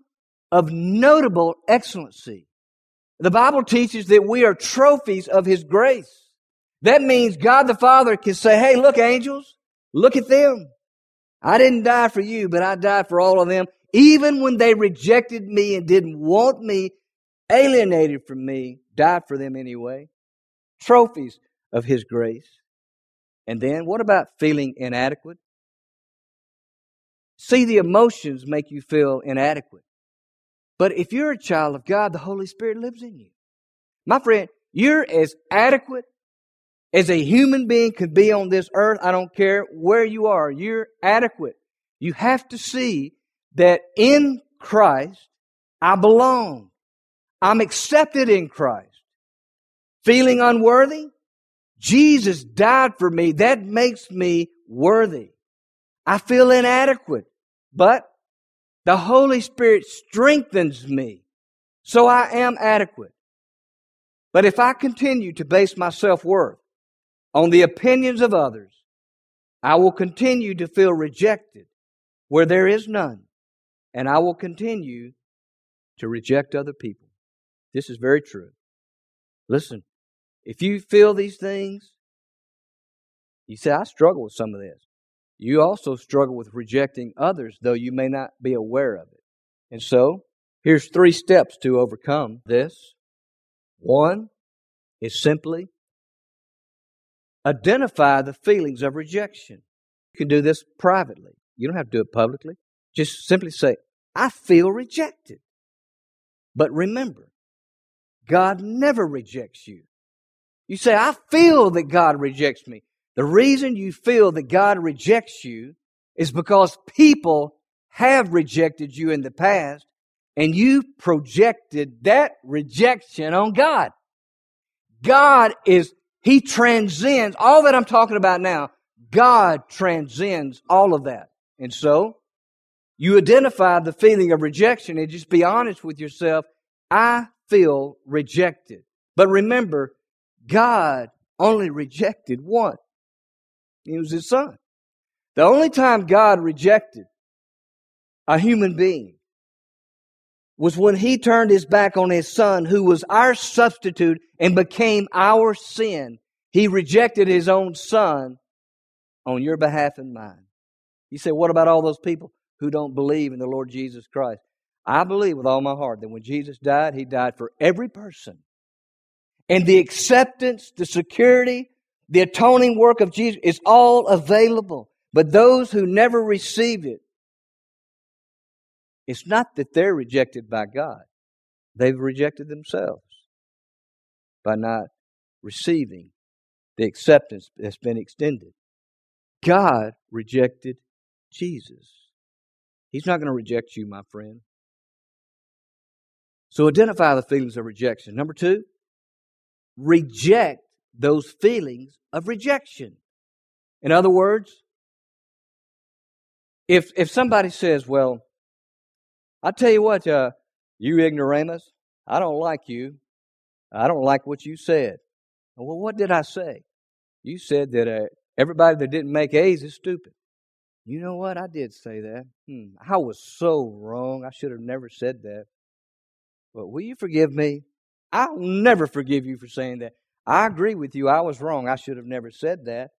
B: of notable excellency. The Bible teaches that we are trophies of His grace. That means God the Father can say, hey, look, angels, look at them. I didn't die for you, but I died for all of them. Even when they rejected me and didn't want me, alienated from me, died for them anyway. Trophies of His grace. And then what about feeling inadequate? See, the emotions make you feel inadequate. But if you're a child of God, the Holy Spirit lives in you. My friend, you're as adequate as a human being could be on this earth. I don't care where you are. You're adequate. You have to see that in Christ, I belong. I'm accepted in Christ. Feeling unworthy? Jesus died for me. That makes me worthy. I feel inadequate, but the Holy Spirit strengthens me. So I am adequate. But if I continue to base my self worth on the opinions of others, I will continue to feel rejected where there is none. And I will continue to reject other people. This is very true. Listen, if you feel these things, you say, I struggle with some of this. You also struggle with rejecting others, though you may not be aware of it. And so, here's three steps to overcome this. One is simply identify the feelings of rejection. You can do this privately. You don't have to do it publicly. Just simply say, I feel rejected. But remember, God never rejects you. You say, I feel that God rejects me. The reason you feel that God rejects you is because people have rejected you in the past and you projected that rejection on God. God is, He transcends all that I'm talking about now. God transcends all of that. And so, you identify the feeling of rejection and just be honest with yourself. I feel rejected. But remember, God only rejected one. It was his son. The only time God rejected a human being was when he turned his back on his son, who was our substitute and became our sin. He rejected his own son on your behalf and mine. You say, what about all those people who don't believe in the Lord Jesus Christ? I believe with all my heart that when Jesus died, he died for every person. And the acceptance, the security, the atoning work of Jesus is all available. But those who never receive it, it's not that they're rejected by God. They've rejected themselves by not receiving the acceptance that's been extended. God rejected Jesus. He's not going to reject you, my friend. So identify the feelings of rejection. Number two, reject those feelings of rejection. In other words, if if somebody says, "Well, I tell you what, uh, you ignoramus, I don't like you. I don't like what you said." Well, what did I say? You said that uh, everybody that didn't make A's is stupid. You know what? I did say that. Hmm, I was so wrong. I should have never said that. But will you forgive me? I'll never forgive you for saying that. I agree with you. I was wrong. I should have never said that.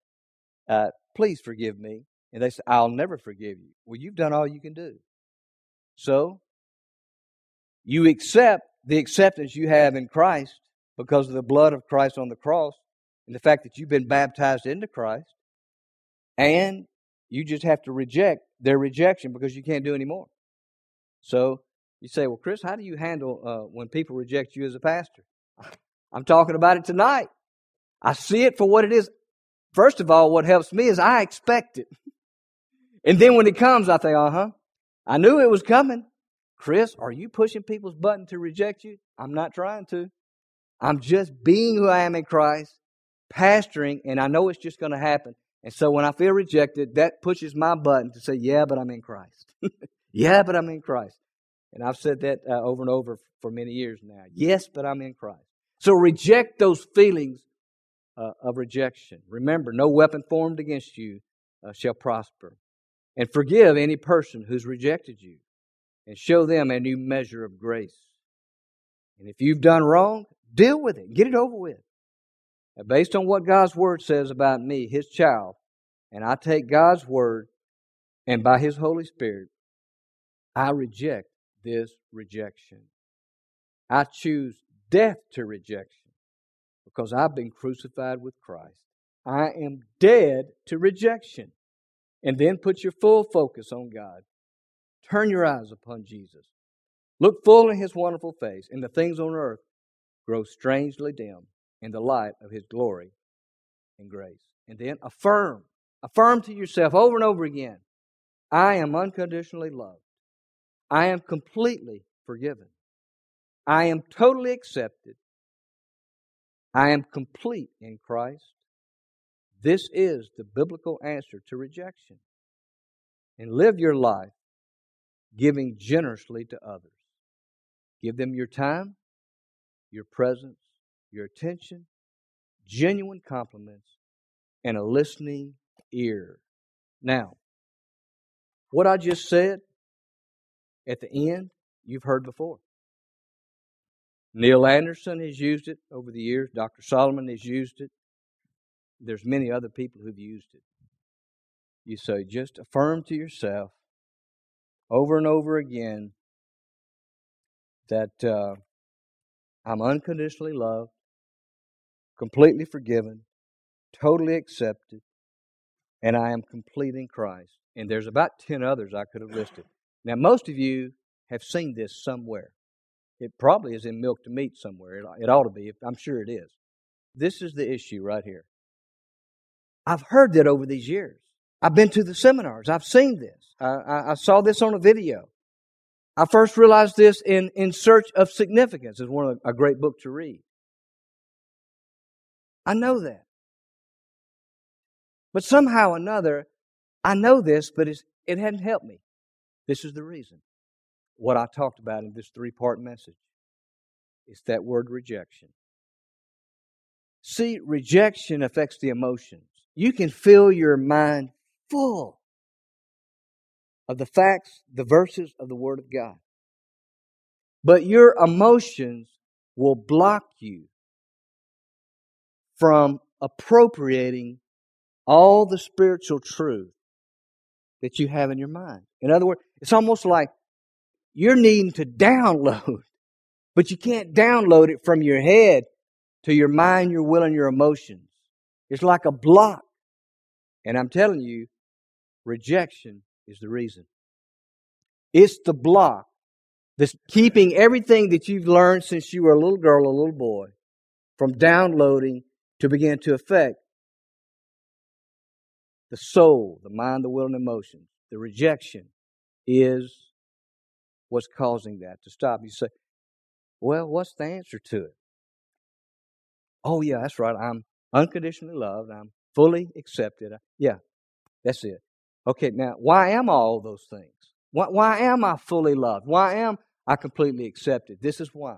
B: Uh, please forgive me. And they say, I'll never forgive you. Well, you've done all you can do. So, you accept the acceptance you have in Christ because of the blood of Christ on the cross and the fact that you've been baptized into Christ. And you just have to reject their rejection because you can't do any more. So, you say, well, Chris, how do you handle uh, when people reject you as a pastor? I'm talking about it tonight. I see it for what it is. First of all, what helps me is I expect it. And then when it comes, I think, uh huh, I knew it was coming. Chris, are you pushing people's button to reject you? I'm not trying to. I'm just being who I am in Christ, pastoring, and I know it's just going to happen. And so when I feel rejected, that pushes my button to say, yeah, but I'm in Christ. yeah, but I'm in Christ. And I've said that uh, over and over for many years now. Yes, but I'm in Christ. So reject those feelings uh, of rejection. Remember, no weapon formed against you uh, shall prosper. And forgive any person who's rejected you and show them a new measure of grace. And if you've done wrong, deal with it. Get it over with. Based on what God's Word says about me, His child, and I take God's Word and by His Holy Spirit, I reject this rejection. I choose death to rejection because I've been crucified with Christ. I am dead to rejection. And then put your full focus on God. Turn your eyes upon Jesus. Look full in his wonderful face, and the things on earth grow strangely dim in the light of his glory and grace. And then affirm, affirm to yourself over and over again I am unconditionally loved. I am completely forgiven. I am totally accepted. I am complete in Christ. This is the biblical answer to rejection. And live your life giving generously to others. Give them your time, your presence, your attention, genuine compliments, and a listening ear. Now, what I just said at the end, you've heard before. Neil Anderson has used it over the years. Dr. Solomon has used it. There's many other people who've used it. You say, just affirm to yourself over and over again that uh, I'm unconditionally loved, completely forgiven, totally accepted, and I am complete in Christ. And there's about 10 others I could have listed. Now, most of you have seen this somewhere. It probably is in Milk to Meat somewhere. It, ought to be. I'm sure it is. This is the issue right here. I've heard that over these years. I've been to the seminars. I've seen this. I, I, I saw this on a video. I first realized this in In Search of Significance. It's one of a great book to read. I know that. But somehow or another, I know this, but it hadn't helped me. This is the reason. What I talked about in this three part message. is that word rejection. See, rejection affects the emotions. You can fill your mind full of the facts, the verses of the Word of God. But your emotions will block you from appropriating all the spiritual truth that you have in your mind. In other words, it's almost like you're needing to download, but you can't download it from your head to your mind, your will, and your emotions. It's like a block. And I'm telling you, rejection is the reason. It's the block that's keeping everything that you've learned since you were a little girl, a little boy, from downloading to begin to affect the soul, the mind, the will, and emotions. The rejection is what's causing that to stop. You say, well, what's the answer to it? Oh, yeah, that's right. I'm unconditionally loved. I'm fully accepted. Yeah, that's it. Okay, now, why am I all those things? Why, why am I fully loved? Why am I completely accepted? This is why.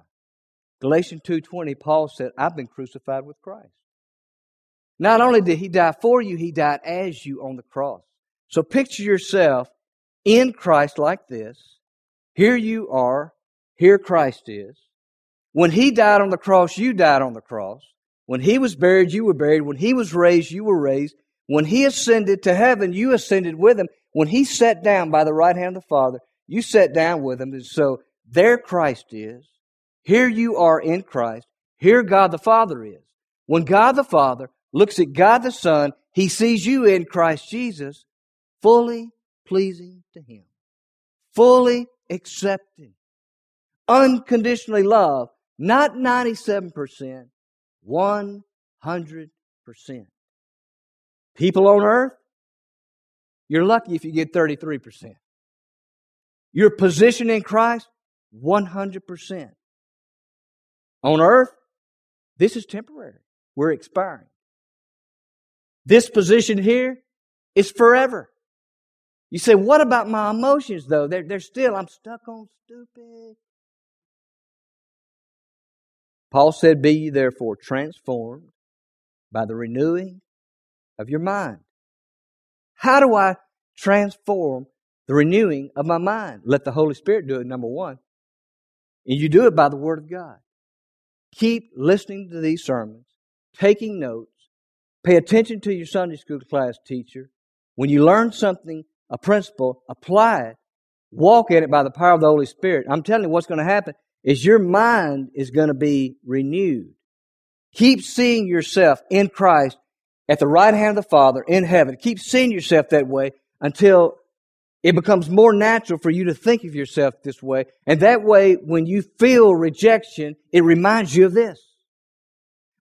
B: Galatians 2.20, Paul said, I've been crucified with Christ. Not only did he die for you, he died as you on the cross. So picture yourself in Christ like this. Here you are. Here Christ is. When he died on the cross, you died on the cross. When he was buried, you were buried. When he was raised, you were raised. When he ascended to heaven, you ascended with him. When he sat down by the right hand of the Father, you sat down with him. And so there Christ is. Here you are in Christ. Here God the Father is. When God the Father looks at God the Son, he sees you in Christ Jesus, fully pleasing to him, fully accepting, unconditionally loved, not 97%, 100%. People on earth, you're lucky if you get 33%. Your position in Christ, 100%. On earth, this is temporary. We're expiring. This position here is forever. You say, what about my emotions though? They're, they're still, I'm stuck on stupid. Paul said, Be ye therefore transformed by the renewing of your mind. How do I transform the renewing of my mind? Let the Holy Spirit do it, number one. And you do it by the Word of God. Keep listening to these sermons, taking notes, pay attention to your Sunday school class teacher. When you learn something, a principle, apply it, walk in it by the power of the Holy Spirit. I'm telling you what's going to happen is your mind is going to be renewed. Keep seeing yourself in Christ at the right hand of the Father in heaven. Keep seeing yourself that way until it becomes more natural for you to think of yourself this way. And that way, when you feel rejection, it reminds you of this.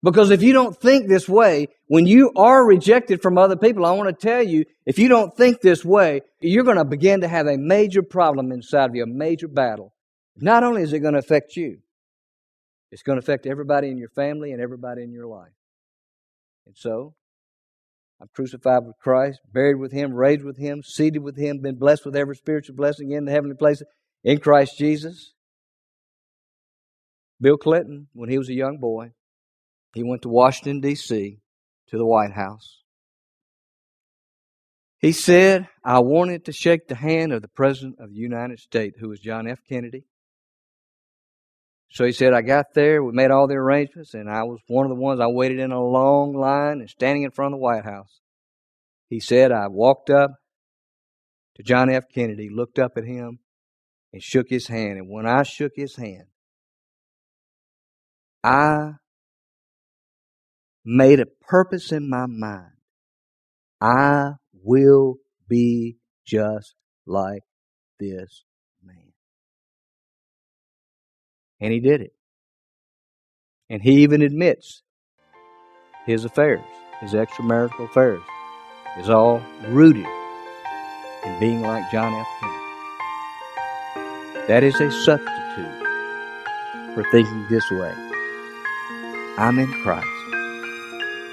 B: Because if you don't think this way, when you are rejected from other people, I want to tell you, if you don't think this way, you're going to begin to have a major problem inside of you, a major battle. Not only is it going to affect you, it's going to affect everybody in your family and everybody in your life. And so, I'm crucified with Christ, buried with Him, raised with Him, seated with Him, been blessed with every spiritual blessing in the heavenly places in Christ Jesus. Bill Clinton, when he was a young boy, he went to Washington, D.C., to the White House. He said, I wanted to shake the hand of the President of the United States, who was John F. Kennedy. So he said, I got there, we made all the arrangements, and I was one of the ones I waited in a long line and standing in front of the White House. He said, I walked up to John F. Kennedy, looked up at him, and shook his hand. And when I shook his hand, I made a purpose in my mind. I will be just like this man. And he did it. And he even admits his affairs, his extramarital affairs, is all rooted in being like John F. Kennedy. That is a substitute for thinking this way. I'm in Christ.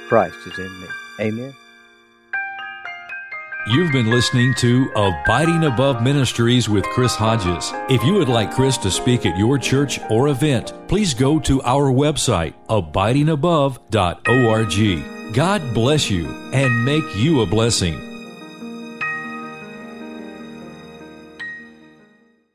B: Christ is in me. Amen.
A: You've been listening to Abiding Above Ministries with Chris Hodges. If you would like Chris to speak at your church or event, please go to our website, abidingabove.org. God bless you and make you a blessing.